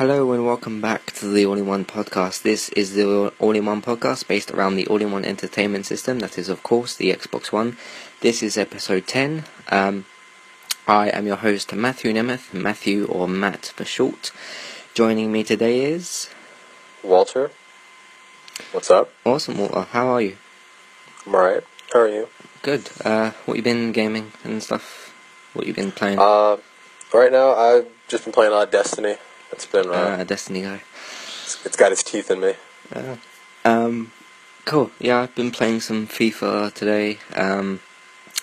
Hello and welcome back to the All in One podcast. This is the All in One podcast based around the All in One entertainment system, that is, of course, the Xbox One. This is episode 10. Um, I am your host, Matthew Nemeth, Matthew or Matt for short. Joining me today is. Walter. What's up? Awesome, Walter. How are you? I'm alright. How are you? Good. Uh, what you been gaming and stuff? What you been playing? Uh, right now I've just been playing a lot of Destiny. It's been uh, uh, Destiny guy. it's, it's got its teeth in me. Uh, um, cool. Yeah, I've been playing some FIFA today. Um,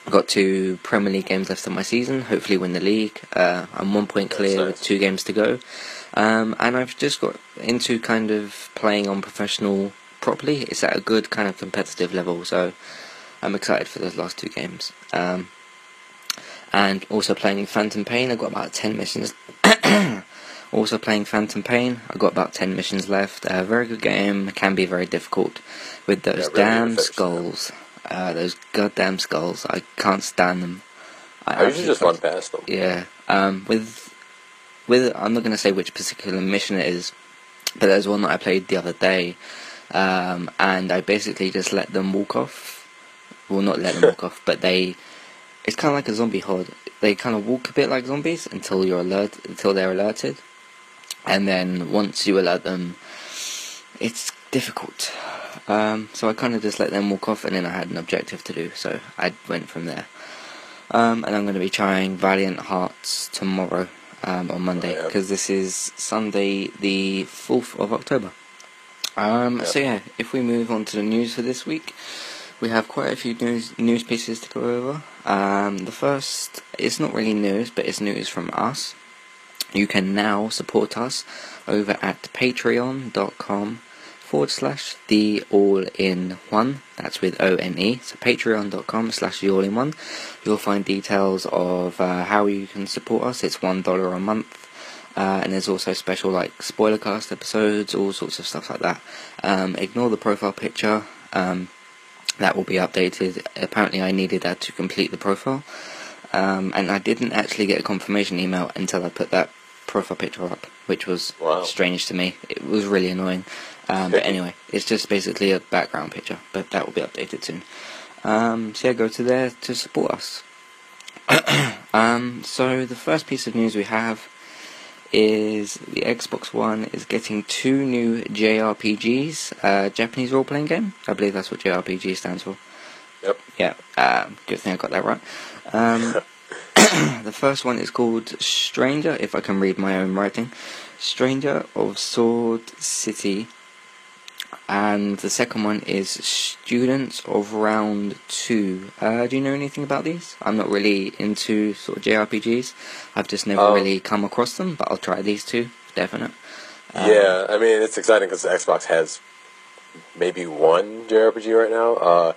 got two Premier League games left of my season. Hopefully, win the league. Uh, I'm one point clear nice. with two games to go. Um, and I've just got into kind of playing on professional properly. It's at a good kind of competitive level, so I'm excited for those last two games. Um, and also playing Phantom Pain. I've got about 10 missions. Also playing Phantom Pain. I've got about 10 missions left. A very good game. It can be very difficult with those Yeah, really damn affects skulls. Uh, those goddamn skulls. I can't stand them. I usually just run past them. Yeah. Um, with with I'm not going to say which particular mission it is, but there's one that I played the other day, um, and I basically just let them walk off. Well, not let them walk off, but they. It's kind of like a zombie horde. They kind of walk a bit like zombies until you're alert, until they're alerted, and then once you allow them, it's difficult. Um, so I kind of just let them walk off, and then I had an objective to do, so I went from there. Um, and I'm going to be trying Valiant Hearts tomorrow um, on Monday Oh, yeah. because this is Sunday, the 4th of October. Um, So, yeah, if we move on to the news for this week, we have quite a few news, news pieces to go over. Um, the first, it's not really news, but it's news from us. You can now support us over at patreon.com forward slash the all in one. That's with O N E. So patreon.com slash the all in one. You'll find details of uh, how you can support us. It's one dollar a month. Uh, and there's also special like spoiler cast episodes, all sorts of stuff like that. Um, ignore the profile picture. Um, that will be updated. Apparently, I needed that to complete the profile, um, and I didn't actually get a confirmation email until I put that profile picture up, which was Wow. strange to me. It was really annoying. Um, but anyway, it's just basically a background picture, but that will be updated soon. Um, so yeah, go to there to support us. um, so the first piece of news we have is the Xbox One is getting two new JRPGs, uh, Japanese role-playing game. I believe that's what JRPG stands for. Yep. Yeah, um, good thing I got that right. The first one is called Stranger, if I can read my own writing. Stranger of Sword City. And the second one is Students of Round 2. Uh, do you know anything about these? I'm not really into sort of JRPGs. I've just never Um, really come across them, but I'll try these two, definite. Um, yeah, I mean it's exciting because Xbox has maybe one JRPG right now. Uh,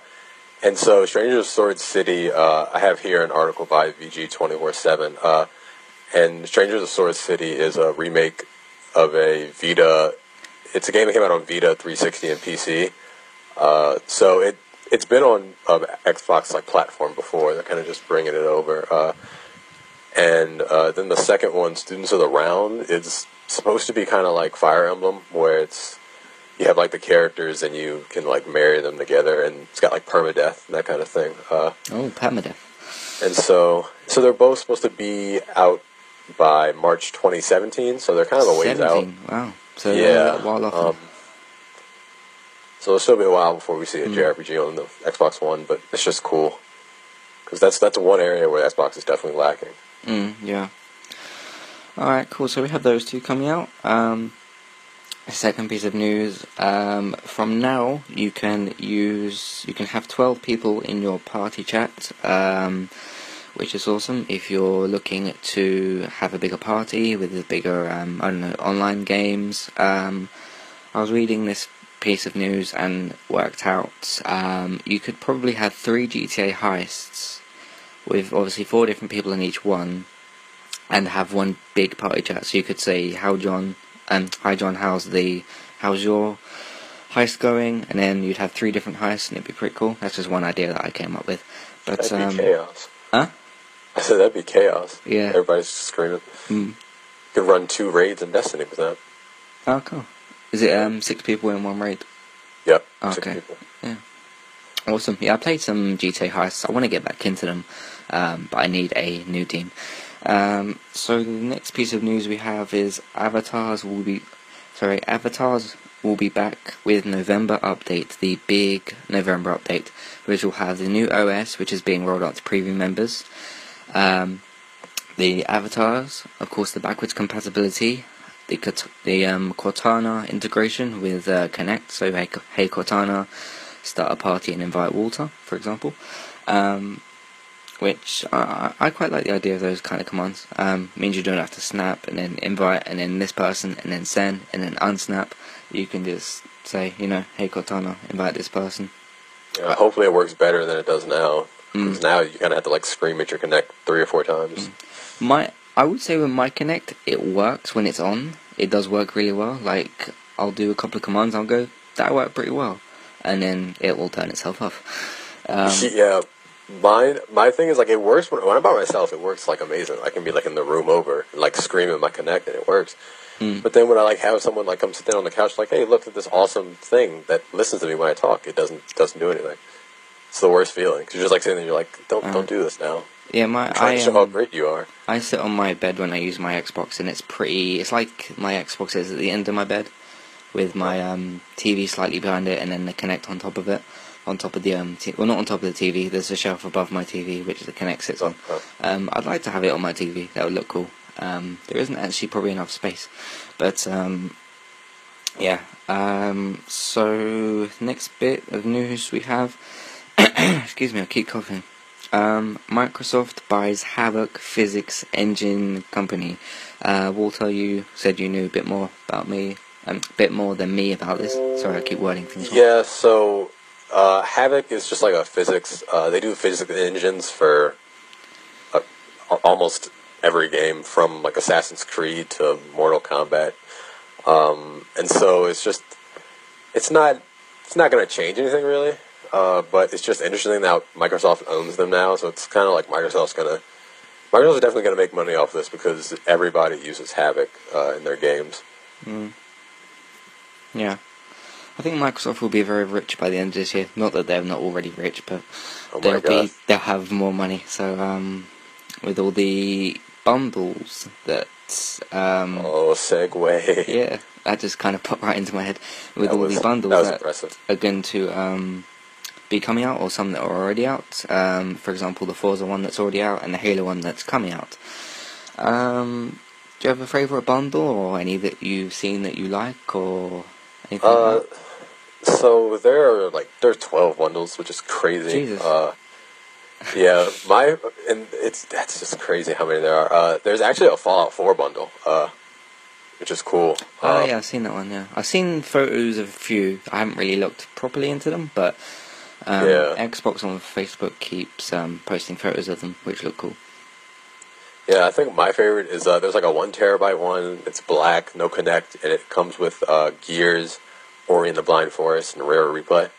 and so, Strangers of Sword City, uh, I have here an article by VG twenty four seven. Uh, and Strangers of Sword City is a remake of a Vita. It's a game that came out on Vita 360 and PC. Uh, so it it's been on uh, Xbox like platform before. They're kind of just bringing it over. Uh, and uh, then the second one, Students of the Round, is supposed to be kind of like Fire Emblem, where it's you have like the characters and you can like marry them together, and it's got like permadeath and that kind of thing. Uh, Oh, permadeath. and so, so they're both supposed to be out by March 2017. So they're kind of a ways out. 17. Wow. So Yeah. a while off. Um, so it'll still be a while before we see a Mm. JRPG on the Xbox One, but it's just cool because that's that's one area where Xbox is definitely lacking. Mm, yeah. Alright, cool. So we have those two coming out. Um, second piece of news. Um, from now, you can use, you can have 12 people in your party chat, um, which is awesome. If you're looking to have a bigger party with a bigger, um, I don't know, online games. Um, I was reading this piece of news and worked out um, you could probably have three GTA heists with obviously four different people in each one, and have one big party chat. So you could say, "How John?" Um, "Hi John, how's the how's your heist going?" And then you'd have three different heists, and it'd be pretty cool. That's just one idea that I came up with. But That'd be um, chaos. huh? I said that'd be chaos. Yeah. Everybody's just screaming. Mm. You could run two raids in Destiny with that. Oh, cool. Is it um six people in one raid? Yep. Okay. Six people. Awesome. Yeah, I played some GTA heists. I want to get back into them, um, but I need a new team. Um, so the next piece of news we have is avatars will be, sorry, avatars will be back with November update, the big November update, which will have the new OS, which is being rolled out to preview members. Um, the avatars, of course, the backwards compatibility, the the um, Cortana integration with uh, Kinect. So hey, hey Cortana, start a party and invite Walter, for example. Um, which I, I quite like the idea of those kind of commands. Um, means you don't have to snap and then invite and then this person and then send and then unsnap. You can just say, you know, hey Cortana, invite this person. Yeah, hopefully it works better than it does now. Mm. Because now you kind of have to like scream at your Kinect three or four times. My, I would say with my Kinect, it works when it's on. It does work really well. Like I'll do a couple of commands, I'll go, that worked pretty well, and then it will turn itself off. Um, yeah, mine. My thing is like it works when, when I'm by myself. It works like amazing. I can be like in the room over, like screaming my Kinect, and it works. Mm. But then when I like have someone like come sit down on the couch, like, hey, look at this awesome thing that listens to me when I talk. It doesn't doesn't do anything. It's the worst feeling. 'Cause you're just like sitting there. You're like, don't Uh-huh. don't do this now. yeah, my I'm trying I to show how um, great you are. I sit on my bed when I use my Xbox, and it's pretty. It's like my Xbox is at the end of my bed, with my um, TV slightly behind it, and then the Kinect on top of it, on top of the um, t- well, not on top of the TV. There's a shelf above my TV, which the Kinect sits on. Uh, Um, I'd like to have it on my TV. That would look cool. Um, there isn't actually probably enough space, but um, yeah. Um, so next bit of news we have. excuse me, I keep coughing. Um, Microsoft buys Havok Physics Engine Company. Uh, Walter, you said you knew a bit more about me, um, a bit more than me about this. Sorry, I keep wording things. wrong. Yeah, so uh, Havok is just like a physics. Uh, they do physics engines for uh, al- almost every game, from like Assassin's Creed to Mortal Kombat. Um, and so it's just it's not it's not going to change anything really. Uh, but it's just interesting that Microsoft owns them now, so it's kind of like Microsoft's gonna Microsoft's definitely gonna make money off this because everybody uses Havok uh, in their games. Mm. Yeah. I think Microsoft will be very rich by the end of this year. Not that they're not already rich, but Oh they'll god! be they'll have more money. So um, with all the bundles that um, Oh, segue. yeah, that just kind of popped right into my head. With That all was- the bundles that that impressive. are going to um, be coming out, or some that are already out. Um, for example, the Forza one that's already out, and the Halo one that's coming out. Um, do you have a favourite bundle, or any that you've seen that you like, or Uh, so there are like there are twelve bundles, which is crazy. Jesus. Uh, yeah, my and it's that's just crazy how many there are. Uh, there's actually a Fallout Four bundle, uh, which is cool. Oh yeah, I've seen that one. Yeah, I've seen photos of a few. I haven't really looked properly into them, but um, Yeah. Xbox on Facebook keeps um, posting photos of them, which look cool. Yeah, I think my favorite is uh, there's like a one terabyte one. It's black, no Kinect, and it comes with uh, Gears, Ori and the Blind Forest, and Rare Replay.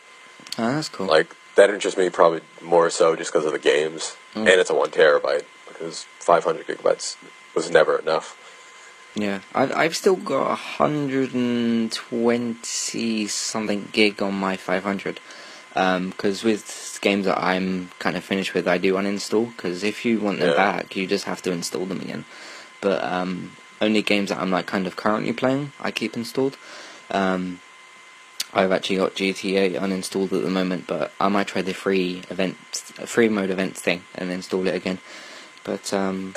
Oh, that's cool. Like that interests me probably more so just because of the games, Mm. and it's a one terabyte because 500 gigabytes was never enough. Yeah, I've, I've still got 120 something gig on my 500. Because with games that I'm kind of finished with, I do uninstall. Because if you want them Yeah. back, you just have to install them again. But um, only games that I'm like kind of currently playing, I keep installed. Um, I've actually got GTA uninstalled at the moment, but I might try the free event, free mode events thing and install it again. But um,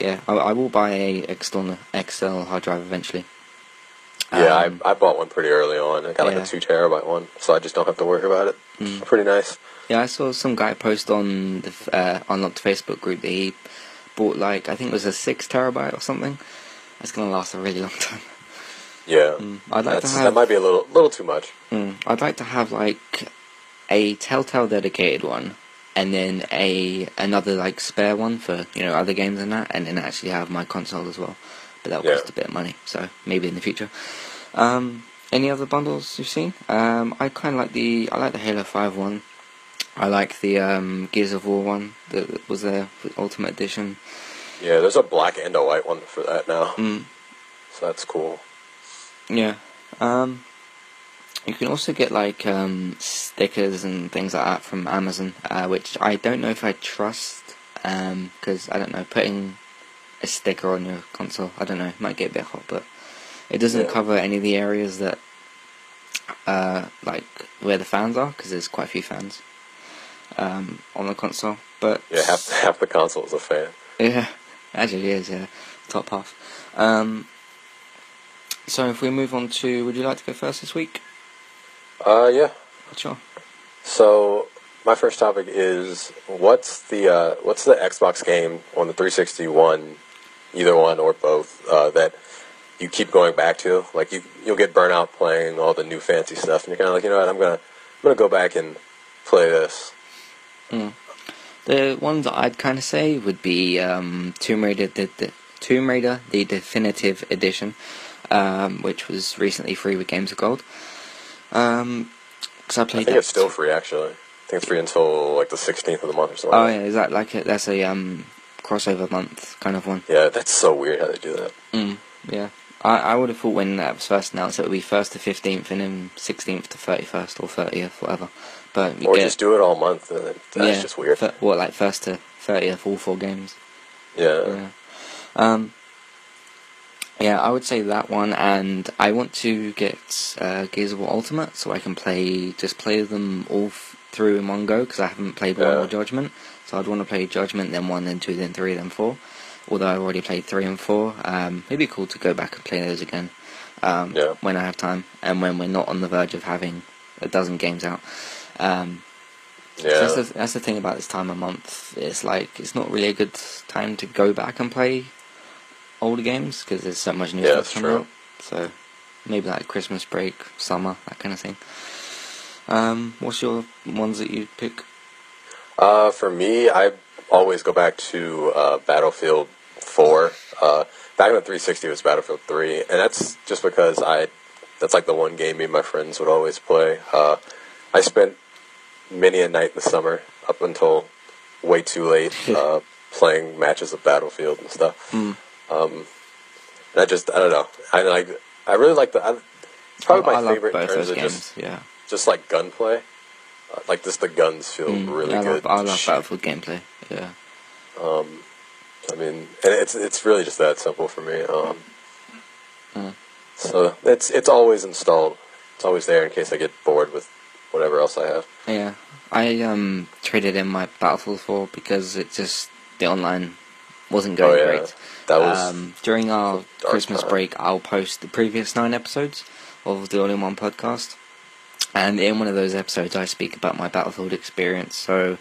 yeah, I, I will buy a external XL hard drive eventually. Yeah, Um, I, I bought one pretty early on. I got like yeah. a two terabyte one, so I just don't have to worry about it. Mm. Pretty nice. yeah, I saw some guy post on the uh, Unlocked Facebook group that he bought like I think it was a six terabyte or something. That's gonna last a really long time. Yeah, Mm. I'd like That's, to have. that might be a little little too much. Mm, I'd like to have like a Telltale dedicated one, and then a another like spare one for you know other games and that, and then actually have my console as well. But that will Yeah. cost a bit of money, so maybe in the future. Um, any other bundles you've seen? Um, I kind of like the I like the Halo Five one. I like the um, Gears of War one that was there Ultimate Edition. Yeah, there's a black and a white one for that now, Mm, so that's cool. Yeah. Um, you can also get like um, stickers and things like that from Amazon, uh, which I don't know if I trust because I don't know putting a sticker on your console. I don't know, it might get a bit hot, but it doesn't Yeah. cover any of the areas that uh, like where the fans are because there's quite a few fans um, on the console. But Yeah, half half the console is a fan. yeah, actually is, yeah. Top half. Um, so if we move on to, would you like to go first this week? Uh, yeah. Sure. So my first topic is what's the uh, what's the Xbox game on the 360 one, either one or both uh, that you keep going back to? Like you you'll get burnout playing all the new fancy stuff, and you're kind of like, you know what, I'm gonna I'm gonna go back and play this. The ones I'd kind of say would be um, Tomb Raider, the, the Tomb Raider, the definitive edition, um, which was recently free with Games of Gold. Um 'cause I I played think that. it's still free actually. I think it's free until like the 16th of the month or something. Oh yeah, is that like a, that's a um, crossover month kind of one? Yeah, that's so weird how they do that. Mm, yeah. I, I would have thought when that was first announced it would be first to fifteenth and then sixteenth to thirty first or thirtieth, whatever. But you Or get, just do it all month. And then- that's yeah, just weird. what like first to thirtieth, all four games. yeah. Yeah. Um. Yeah, I would say that one, and I want to get uh, Gears of War Ultimate so I can play just play them all f- through in one go because I haven't played one Yeah. or Judgment. So I'd want to play Judgment, then one, then two, then three, then four. Although I've already played three and four, um, it'd be cool to go back and play those again um, Yeah. when I have time and when we're not on the verge of having a dozen games out. Um, Yeah. That's the, that's the thing about this time of month. It's like it's not really a good time to go back and play older games because there's so much new Yeah, stuff coming out. So maybe like Christmas break, summer, that kind of thing. Um, what's your ones that you pick? Uh, for me, I always go back to uh, Battlefield 4. Uh, back in the 360 it was Battlefield 3, and that's just because I that's like the one game me and my friends would always play. Uh, I spent many a night in the summer up until way too late uh, playing matches of Battlefield and stuff. Mm. Um, and I just I don't know. I like I really like the. I, it's probably I my love favorite in both terms of games. just yeah, just like gunplay. Uh, like just the guns feel Mm, really I good. love, I love. Battlefield gameplay. Yeah, Um, I mean, and it's it's really just that simple for me. Um, Mm. So it's it's always installed. It's always there in case I get bored with whatever else I have. yeah. I um traded in my Battlefield 4 because it just the online wasn't going oh yeah, great. that was um, during our Christmas time. break, I'll post the previous nine episodes of the All in One podcast. And in one of those episodes, I speak about my Battlefield experience. So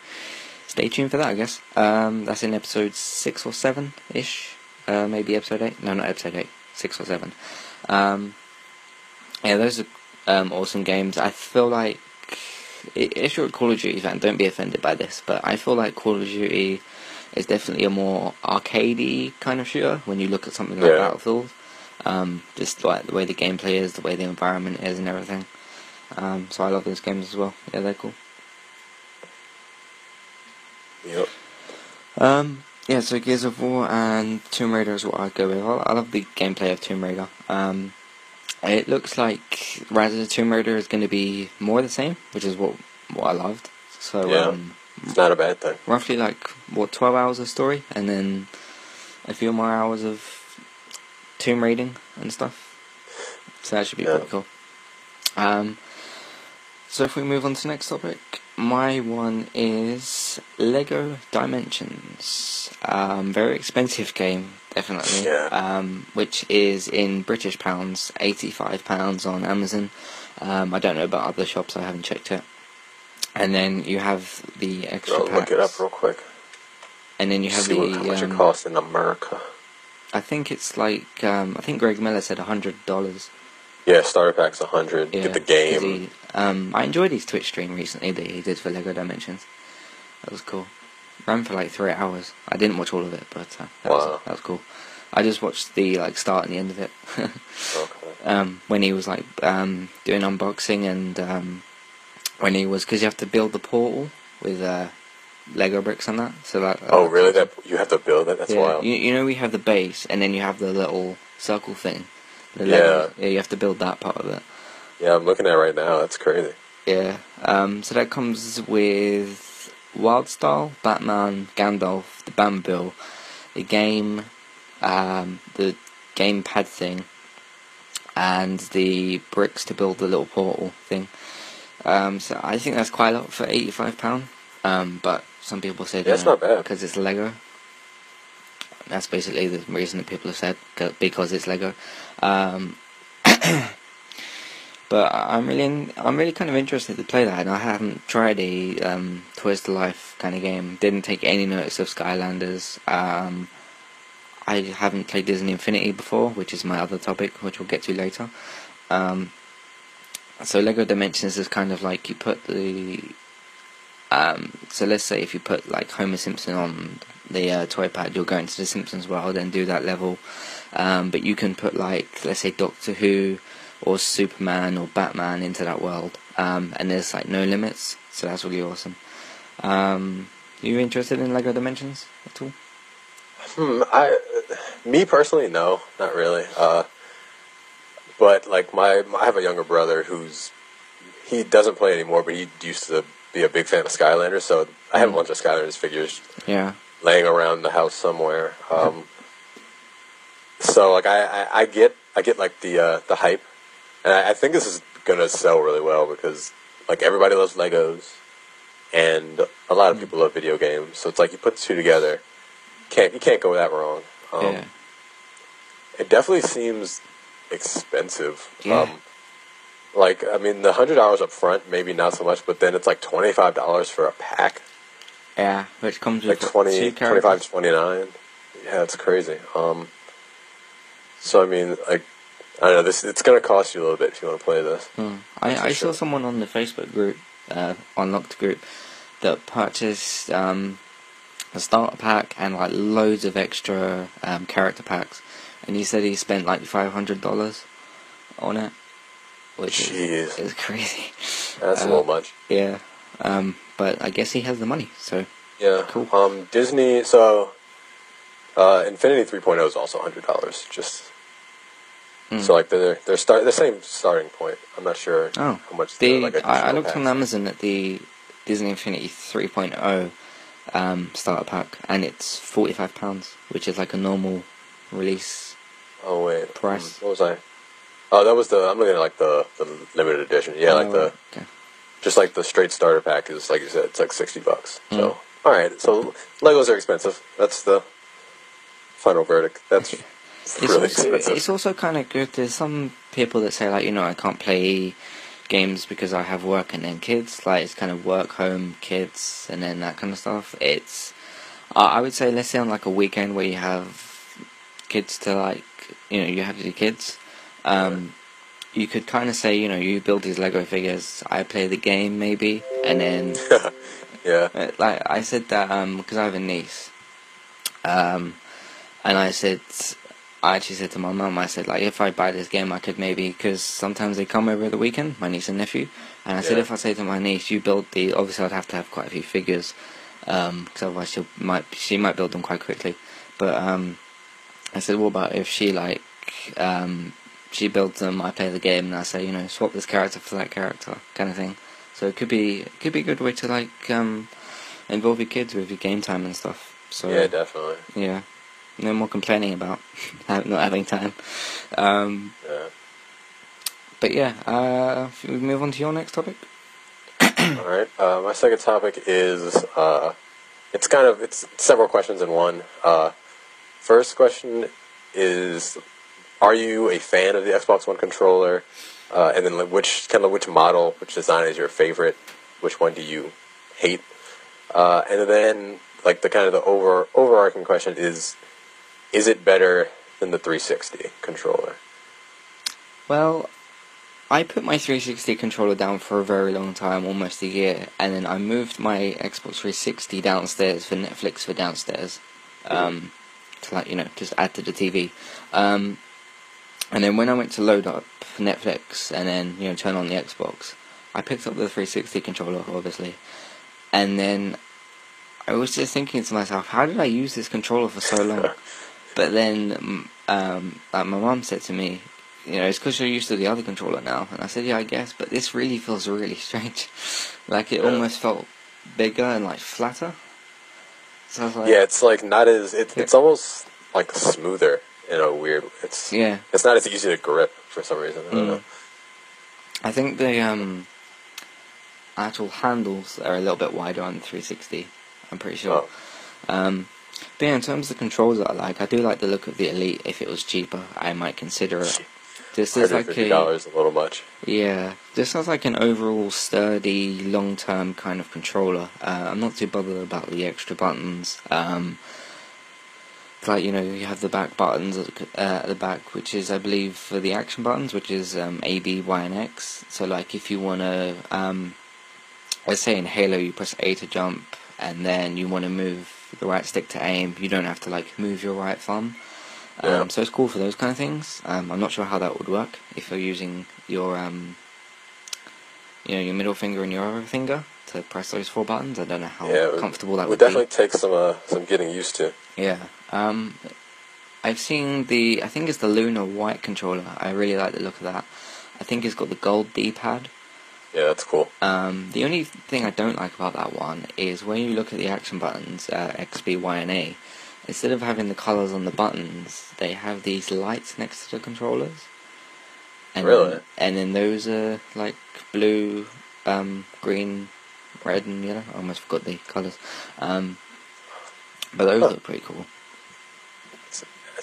stay tuned for that, I guess. Um, that's in episode six or seven ish. Uh, maybe episode eight. No, not episode eight. Six or seven. Um, yeah, those are um, awesome games. I feel like if you're a Call of Duty fan, don't be offended by this, but I feel like Call of Duty is definitely a more arcadey kind of shooter when you look at something like Yeah. Battlefield. Um, just like the way the gameplay is, the way the environment is, and everything. Um, so I love those games as well. Yeah, they're cool. Yep. Um, yeah, so Gears of War and Tomb Raider is what I'd go with. I I love the gameplay of Tomb Raider. Um, it looks like Rise of the Tomb Raider is going to be more the same, which is what what I loved. So Yeah. um, It's not a bad thing. roughly like what twelve hours of story, and then a few more hours of tomb raiding and stuff. So that should be Yeah. pretty cool. Um, so if we move on to the next topic, my one is Lego Dimensions. Um, very expensive game, definitely. Yeah. Um, which is in British pounds, eighty-five pounds on Amazon. Um, I don't know about other shops; I haven't checked it. And then you have the extra I'll look it up real quick. And then you have See the. what, how much um, it costs in America. I think it's like um, I think Greg Miller said a hundred dollars. Yeah, starter pack's a hundred. Get the game. um, I enjoyed his Twitch stream recently that he did for Lego Dimensions. That was cool. Ran for like three hours. I didn't watch all of it, but uh, that, Wow. was, that was cool. I just watched the like start and the end of it. Okay. um, when he was like um, doing unboxing and um, when he was because you have to build the portal with uh, Lego bricks and that. So that. Oh, really? That you have to build it? That's yeah, wild. You, you know we have the base and then you have the little circle thing The Yeah. Lego, yeah, you have to build that part of it. Yeah, I'm looking at it right now. That's crazy. Yeah. Um, so that comes with Wyldstyle, Batman, Gandalf, the Bambil, the game, um, the gamepad thing, and the bricks to build the little portal thing. Um, so I think that's quite a lot for eighty-five pound. Um, but some people say Yeah, it's not bad. because it's Lego. That's basically the reason that people have said 'cause- because it's Lego. Um, but I'm really, in, I'm really kind of interested to play that, and I haven't tried a um, Toys to Life kind of game. Didn't take any notice of Skylanders. Um, I haven't played Disney Infinity before, which is my other topic, which we'll get to later. Um, so Lego Dimensions is kind of like you put the. Um, so let's say if you put like Homer Simpson on the uh, toy pad, you'll go into the Simpsons world and do that level. Um, but you can put like let's say Doctor Who or Superman or Batman into that world, um, and there's like no limits. So that's really awesome. Um, you interested in Lego Dimensions at all? Hmm, I, me personally, no, not really. Uh, but like my, I have a younger brother who's, he doesn't play anymore, but he used to be a big fan of Skylanders. So I have a Mm. bunch of Skylanders figures Yeah. Laying around the house somewhere. Um, so like I, I, I get, I get like the uh, the hype, and I, I think this is gonna sell really well because like everybody loves Legos, and a lot of people love video games. So it's like you put the two together, can't you can't go that wrong. Um, yeah. It definitely seems expensive. Yeah. Um, like I mean, the hundred dollars up front, maybe not so much, but then it's like twenty five dollars for a pack, Yeah, which comes like with 20, two 25, characters. 29. Yeah, it's crazy. Um, so I mean, like I don't know, this it's gonna cost you a little bit if you want to play this. Hmm. I, I sure. saw someone on the Facebook group, uh, unlocked group, that purchased um, a starter pack and like loads of extra um, character packs, and he said he spent like five hundred dollars on it, which is, Jeez, is crazy. that's a Uh, little much. Yeah, um, but I guess he has the money, so Yeah. cool. Um, Disney. So, uh, Infinity 3.0 is also hundred dollars. Just Mm. so like they're they're start the same starting point. I'm not sure Oh, how much the like, I, I looked on. Amazon at the Disney Infinity 3.0 um, starter pack, and it's forty five pounds, which is like a normal release. Oh wait, Price. Hmm, What was I? Oh, that was the. I'm looking at like the the limited edition. Yeah, like Oh, the okay. Just like the straight starter pack is like you said, it's like sixty bucks. Mm. So all right, so Legos are expensive. That's the final verdict. That's It's really also, expensive. it's also kind of good. There's some people that say like, you know, I can't play games because I have work and then kids. Like it's kind of work, home, kids, and then that kind of stuff. It's, uh, I would say, let's say on like a weekend where you have kids to like, you know, you have your kids. Um, you could kind of say, you know, you build these Lego figures. I play the game maybe, and then yeah, uh, like I said that um because I have a niece, um, and I said I actually said to my mum I said like if I buy this game I could maybe because sometimes they come over the weekend my niece and nephew and I said if I say to my niece you build the obviously I'd have to have quite a few figures um because otherwise she might she might build them quite quickly but um I said what about if she like um she builds them I play the game and I say you know swap this character for that character kind of thing so it could be it could be a good way to like um involve your kids with your game time and stuff. So yeah, definitely. yeah. no more complaining about not having time. Um, Yeah. but yeah, uh, we move on to your next topic? All right. Uh, my second topic is uh, it's kind of it's several questions in one. Uh, first question is: Are you a fan of the Xbox One controller? Uh, and then like, which kind of which model, which design is your favorite? Which one do you hate? Uh, and then like the kind of the over overarching question is: Is it better than the 360 controller? Well, I put my 360 controller down for a very long time, almost a year, and then I moved my Xbox 360 downstairs for Netflix for downstairs, um, to like you know just add to the TV. Um, and then when I went to load up Netflix and then you know turn on the Xbox, I picked up the 360 controller, obviously, and then I was just thinking to myself, how did I use this controller for so long? but then, um, like my mom said to me, you know, it's because you're used to the other controller now. And I said, yeah, I guess, but this really feels really strange. like it Yeah. almost felt bigger and like flatter. So I was like, yeah, it's like not as it, it's almost like smoother in a weird. It's yeah. it's not as easy to grip for some reason. I don't Mm. know. I think the um, actual handles are a little bit wider on the 360. I'm pretty sure. Oh. Um, but yeah, in terms of the controls that I like, I do like the look of the Elite. If it was cheaper, I might consider it. This is like $150 a a little much. yeah. This sounds like an overall sturdy, long-term kind of controller. Uh, I'm not too bothered about the extra buttons. Um, like you know, you have the back buttons at the, uh, at the back, which is I believe for the action buttons, which is um, A, B, Y, and X. So like if you wanna, um, let's say in Halo, you press A to jump, and then you want to move the right stick to aim. You don't have to like move your right thumb. Yeah. Um, so it's cool for those kind of things. Um, I'm not sure how that would work if you're using your um, you know, your middle finger and your other finger to press those four buttons. I don't know how yeah, comfortable that would would definitely be. take some uh, some getting used to. Yeah. Um, I've seen the. I think it's the Lunar White controller. I really like the look of that. I think it's got the gold D-pad. Yeah, that's cool. Um, the only thing I don't like about that one is when you look at the action buttons, uh, X, B, Y, and A, instead of having the colours on the buttons, they have these lights next to the controllers. And Really? and then those are like blue, um, green, red, and yellow. I almost forgot the colours. Um, but those Huh. look pretty cool.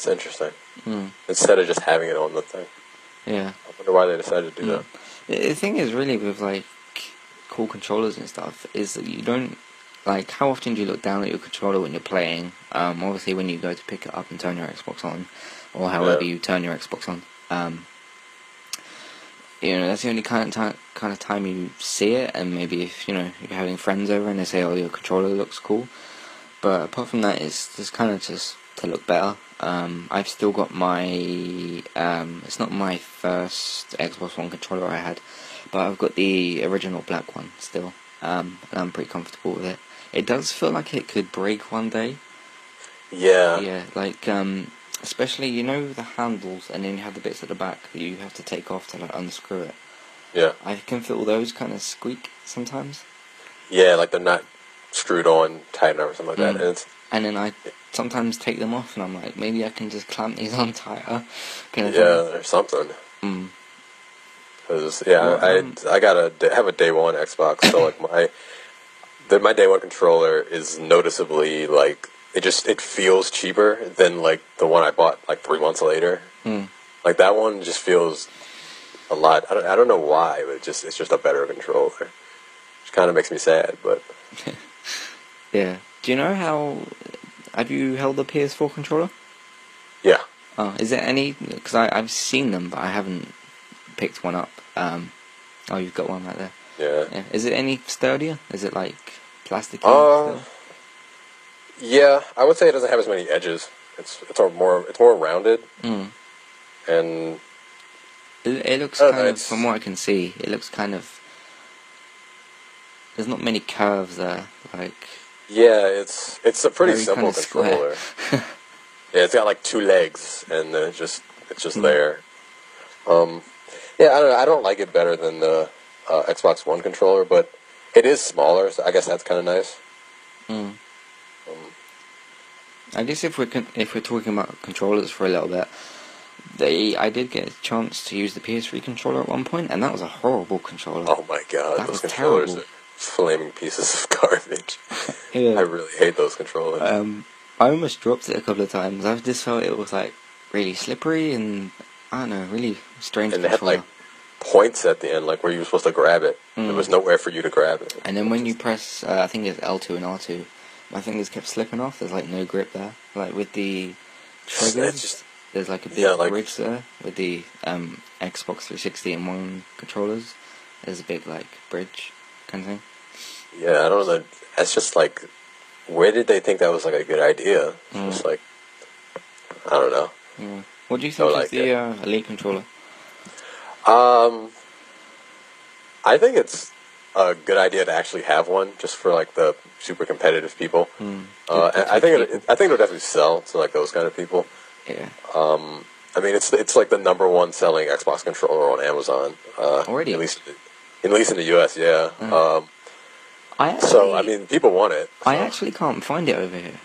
It's interesting. Mm, Instead of just having it on the thing, yeah. I wonder why they decided to do Mm. that. The the thing is, really, with like cool controllers and stuff, is that you don't like. How often do you look down at your controller when you're playing? Um, obviously, when you go to pick it up and turn your Xbox on, or however Yeah. you turn your Xbox on. Um, you know, that's the only kind of time kind of time you see it, and maybe if you know you're having friends over and they say, "Oh, your controller looks cool," but apart from that, it's just kind of just to look better. Um, I've still got my. Um, it's not my first Xbox One controller I had, but I've got the original black one still, um, and I'm pretty comfortable with it. It does feel like it could break one day. Yeah, Yeah, like um, especially you know the handles, and then you have the bits at the back that you have to take off to like unscrew it. yeah, I can feel those kind of squeak sometimes, yeah. Like they're not screwed on tight enough or something like that. Mm. And it's and then I sometimes take them off, and I'm like, maybe I can just clamp these on tighter. Kind of yeah, or something. thing. Mm. 'Cause, yeah, Well, I um, I got a I have a day one Xbox, so like my the, my day one controller is noticeably like it just it feels cheaper than like the one I bought like three months later. Mm. Like that one just feels a lot. I don't I don't know why, but it just it's just a better controller, which kind of makes me sad. But Yeah. Do you know how? Have you held the PS4 controller? yeah, Oh, is there any? Because I've seen them, but I haven't picked one up. Um, oh, you've got one right there. yeah, Yeah. Is it any sturdier? Is it like plastic? Uh, yeah. I would say it doesn't have as many edges. It's it's more it's more rounded Mm. and It, it looks Oh, kind of, from what I can see, it looks kind of. There's not many curves there. Like, Yeah, it's it's a pretty simple controller. yeah, it's got like two legs, and then it's just it's just Mm. there. Um, yeah, I don't know, I don't like it better than the uh, Xbox One controller, but it is smaller, so I guess that's kind of nice. mm. Um, I guess if we're con- if we're talking about controllers for a little bit, they I did get a chance to use the PS3 controller at one point, and that was a horrible controller. oh my god, That those was controllers terrible. are flaming pieces of garbage. Yeah. I really hate those controllers. Um, I almost dropped it a couple of times. I just felt it was like really slippery and I don't know, really strange and they had like points at the end, like where you were supposed to grab it. There Mm. was nowhere for you to grab it. and then when you press, uh, I think it's L2 and R2, my fingers kept slipping off. There's like no grip there. Like with the triggers, just- there's like a big Yeah, like- bridge there. With the um, Xbox 360 and One controllers, there's a big like bridge kind of thing. Yeah, I don't know. That's just like, where did they think that was like a good idea? It's Mm. just like, I don't know. Yeah. What do you think like the uh, Elite controller? Um, I think it's a good idea to actually have one, just for like the super competitive people. Hmm. Uh, To- to I I think it, I think it'll definitely sell to like those kind of people. Yeah. Um, I mean, it's it's like the number one selling Xbox controller on Amazon. Uh, Already? at least, at least in the U.S. Yeah. Mm. Um, I actually, so I mean, people want it. I actually can't find it over here.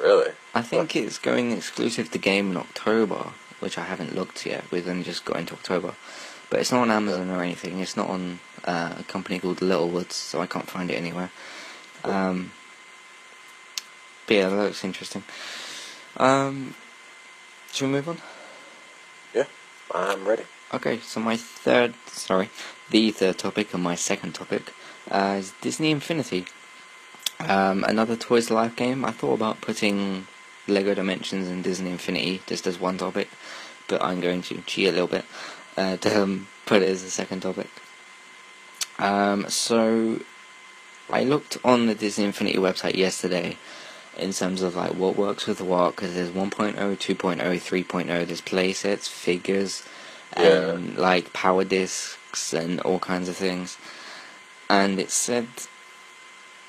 really. I think it's going exclusive to game in October, which I haven't looked yet. We've only just got into October, but it's not on Amazon or anything. It's not on uh, a company called Littlewoods, so I can't find it anywhere. Um, but yeah, that looks interesting. Um, should we move on? Yeah, I'm ready. Okay, so my third, sorry, the third topic and my second topic uh, is Disney Infinity. Um, another Toys Life game. I thought about putting Lego Dimensions and Disney Infinity just as one topic, but I'm going to cheat a little bit uh, to um, put it as a second topic. Um, so I looked on the Disney Infinity website yesterday in terms of like what works with what because there's 1.0, 2.0, 3.0. There's playsets, figures, Yeah. and like power discs and all kinds of things. And it said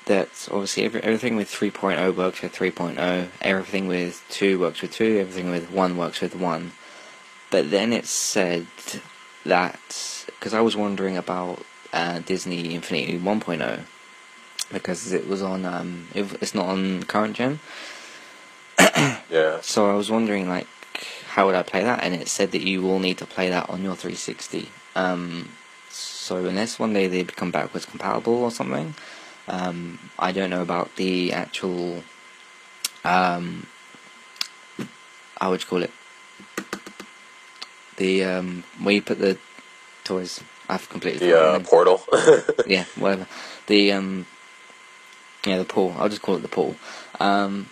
that obviously every, everything with 3.0 works with 3.0, everything with 2 works with 2, everything with 1 works with 1. But then it said that, because I was wondering about uh, Disney Infinity 1.0, because it was on, um, it, it's not on current gen. Yeah. So I was wondering, like, how would I play that? And it said that you will need to play that on your 360. Um, so unless one day they become backwards compatible or something, um, I don't know about the actual, um, how would you call it? The um, where you put the toys. I've completely The uh, portal. yeah, whatever. The um, yeah, the pool. I'll just call it the pool. Um,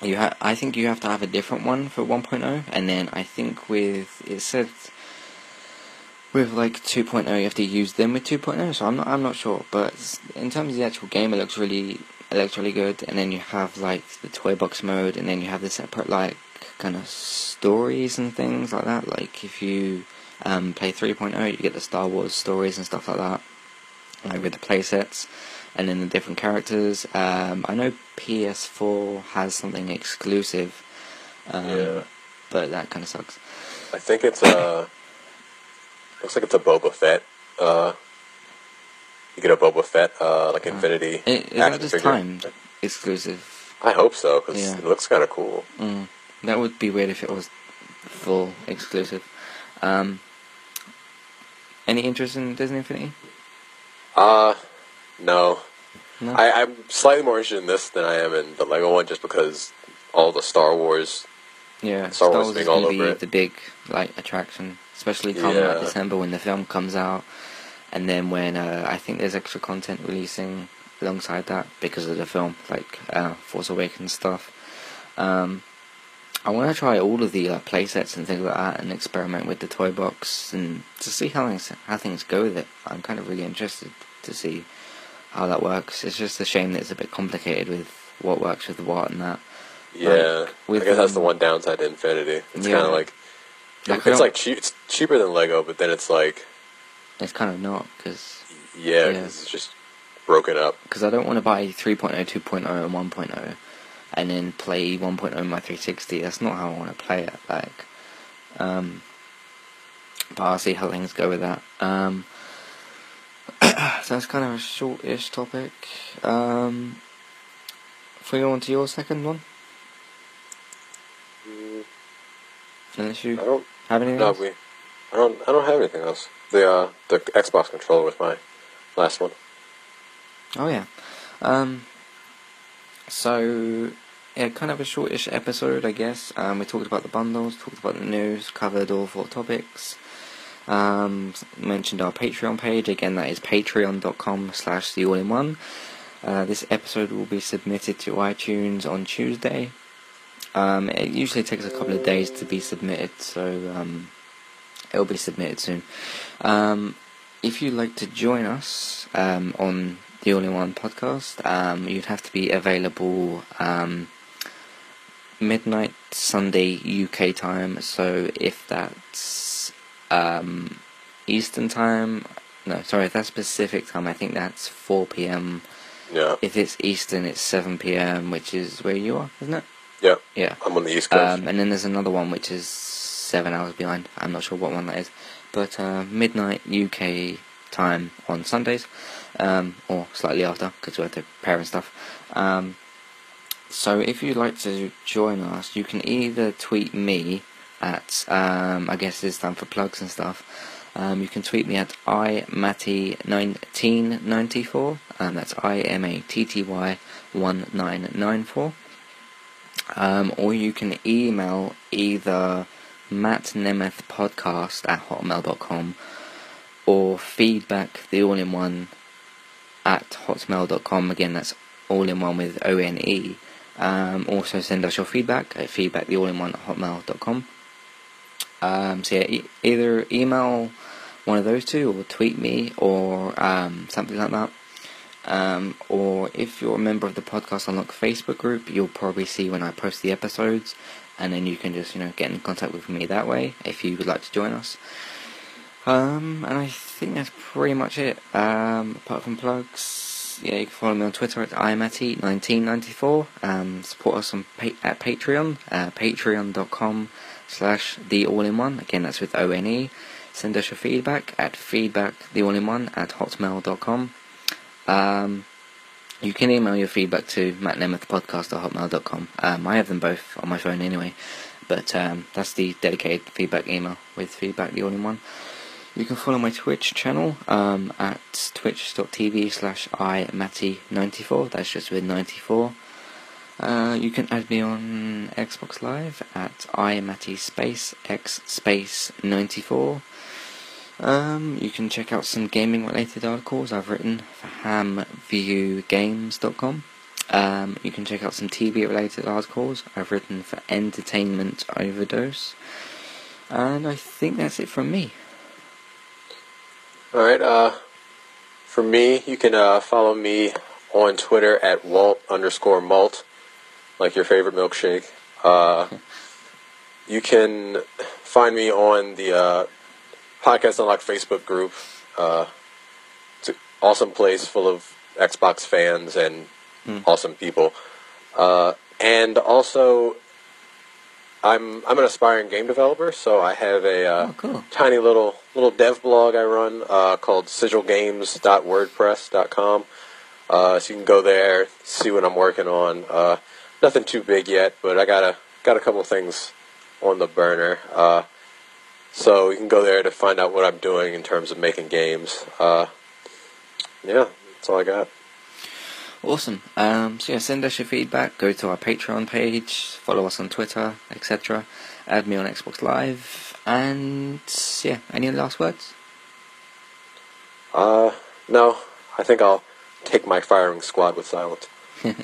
you ha- I think you have to have a different one for 1.0, and then I think with it said with like 2.0 you have to use them with 2.0. So I'm not I'm not sure, but in terms of the actual game, it looks really it looks really good. And then you have like the toy box mode, and then you have the separate like kind of stories and things like that. Like if you um, play 3.0, you get the Star Wars stories and stuff like that, like with the playsets and then the different characters. Um, I know PS4 has something exclusive, um, Yeah. but that kind of sucks. I think it's uh looks like it's a Boba Fett. Uh, you get a Boba Fett uh like Infinity. I- Is action just figure. timed exclusive? I hope so because Yeah. it looks kind of cool. Mm, that would be weird if it was full exclusive. Um, any interest in Disney Infinity? Uh no. No. I, I'm slightly more interested in this than I am in the Lego one, just because all the Star Wars. Yeah, Star Star Wars Wars being is all going to over be it. the big like attraction, especially come Yeah. like December when the film comes out, and then when uh, I think there's extra content releasing alongside that because of the film, like uh, Force Awakens stuff. Um, I want to try all of the uh, playsets and things like that, and experiment with the toy box and to see how things how things go with it. I'm kind of really interested to see how that works. It's just a shame that it's a bit complicated with what works with what and that. Yeah, with, I guess that's the um, one downside to Infinity. It's Yeah. kind of like Like, it's like cheap. It's cheaper than Lego, but then it's like It's kind of not because yeah, Yeah. 'cause it's just broken up. because I don't want to buy 3.0, 2.0, and 1.0, and then play 1.0 on my 360. That's not how I want to play it. Like, um, but I'll see how things go with that. Um, so that's kind of a short-ish topic. Um, if we go on to your second one, Mm, unless I you don't. Have anything No, else. we. I don't. I don't have anything else. The uh, the Xbox controller was my last one. Oh yeah. Um. So yeah, kind of a shortish episode, I guess. Um, we talked about the bundles, talked about the news, covered all four topics. Um, mentioned our Patreon page again. That is patreon.com/slash the all in one. Uh, this episode will be submitted to iTunes on Tuesday. Um, it usually takes a couple of days to be submitted, so um, it'll be submitted soon. Um, if you'd like to join us um, on the All in One podcast, um, you'd have to be available um, midnight Sunday UK time. So if that's um, Eastern time, no, sorry, if that's Pacific time, I think that's 4 p.m. Yeah. If it's Eastern, it's 7 p.m., which is where you are, isn't it? Yeah. Yeah. I'm on the East Coast. Um, and then there's another one which is seven hours behind. I'm not sure what one that is, but uh, midnight UK time on Sundays, um, or slightly after because we have to prepare and stuff. Um, so if you'd like to join us, you can either tweet me at um, I guess it's time for plugs and stuff. Um, you can tweet me at imatty1994, and that's I M A T T Y 1994. Um, or you can email either mattnemethpodcast at hotmail.com or feedback the all in one at hotmail.com. Again, that's all in one with O N E. Um, also, send us your feedback at feedback the all in one at hotmail.com. Um, so, yeah, e- either email one of those two or tweet me or um, something like that. Um, or if you're a member of the Podcast Unlock Facebook group, you'll probably see when I post the episodes, and then you can just you know get in contact with me that way if you would like to join us. Um, and I think that's pretty much it. Um, apart from plugs, yeah, you can follow me on Twitter at imatty1994. Um, support us on pa- at Patreon, uh, patreon.com slash the all in one. Again, that's with O N E. Send us your feedback at feedback the all in one at hotmail.com. Um, you can email your feedback to mattnemethpodcast at hotmail.com. Um, I have them both on my phone anyway, but um, that's the dedicated feedback email with feedback the in one. You can follow my Twitch channel um, at twitch.tv slash imatty94. That's just with 94. Uh, you can add me on Xbox Live at imatty space x space 94. Um, you can check out some gaming related articles I've written for hamviewgames.com. Um, you can check out some TV related articles I've written for Entertainment Overdose. And I think that's it from me. All right. Uh, for me, you can uh, follow me on Twitter at Walt underscore Malt, like your favorite milkshake. Uh, you can find me on the uh, Podcast Unlock Facebook group. Uh, it's an awesome place full of Xbox fans and Hmm. awesome people. Uh, and also, I'm I'm an aspiring game developer, so I have a uh, Oh, cool. tiny little little dev blog I run uh, called sigilgames.wordpress.com. Uh, so you can go there, see what I'm working on. Uh, nothing too big yet, but I got a got a couple things on the burner. So you can go there to find out what I'm doing in terms of making games. Uh, yeah, that's all I got. Awesome. Um, so yeah, send us your feedback. Go to our Patreon page. Follow us on Twitter, etc. Add me on Xbox Live. And yeah, any last words? Uh, no, I think I'll take my firing squad with silence. All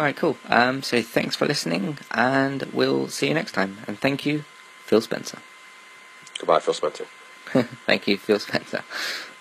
right, cool. Um, so thanks for listening, and we'll see you next time. And thank you, Phil Spencer. Goodbye, Phil Spencer. thank you, Phil Spencer.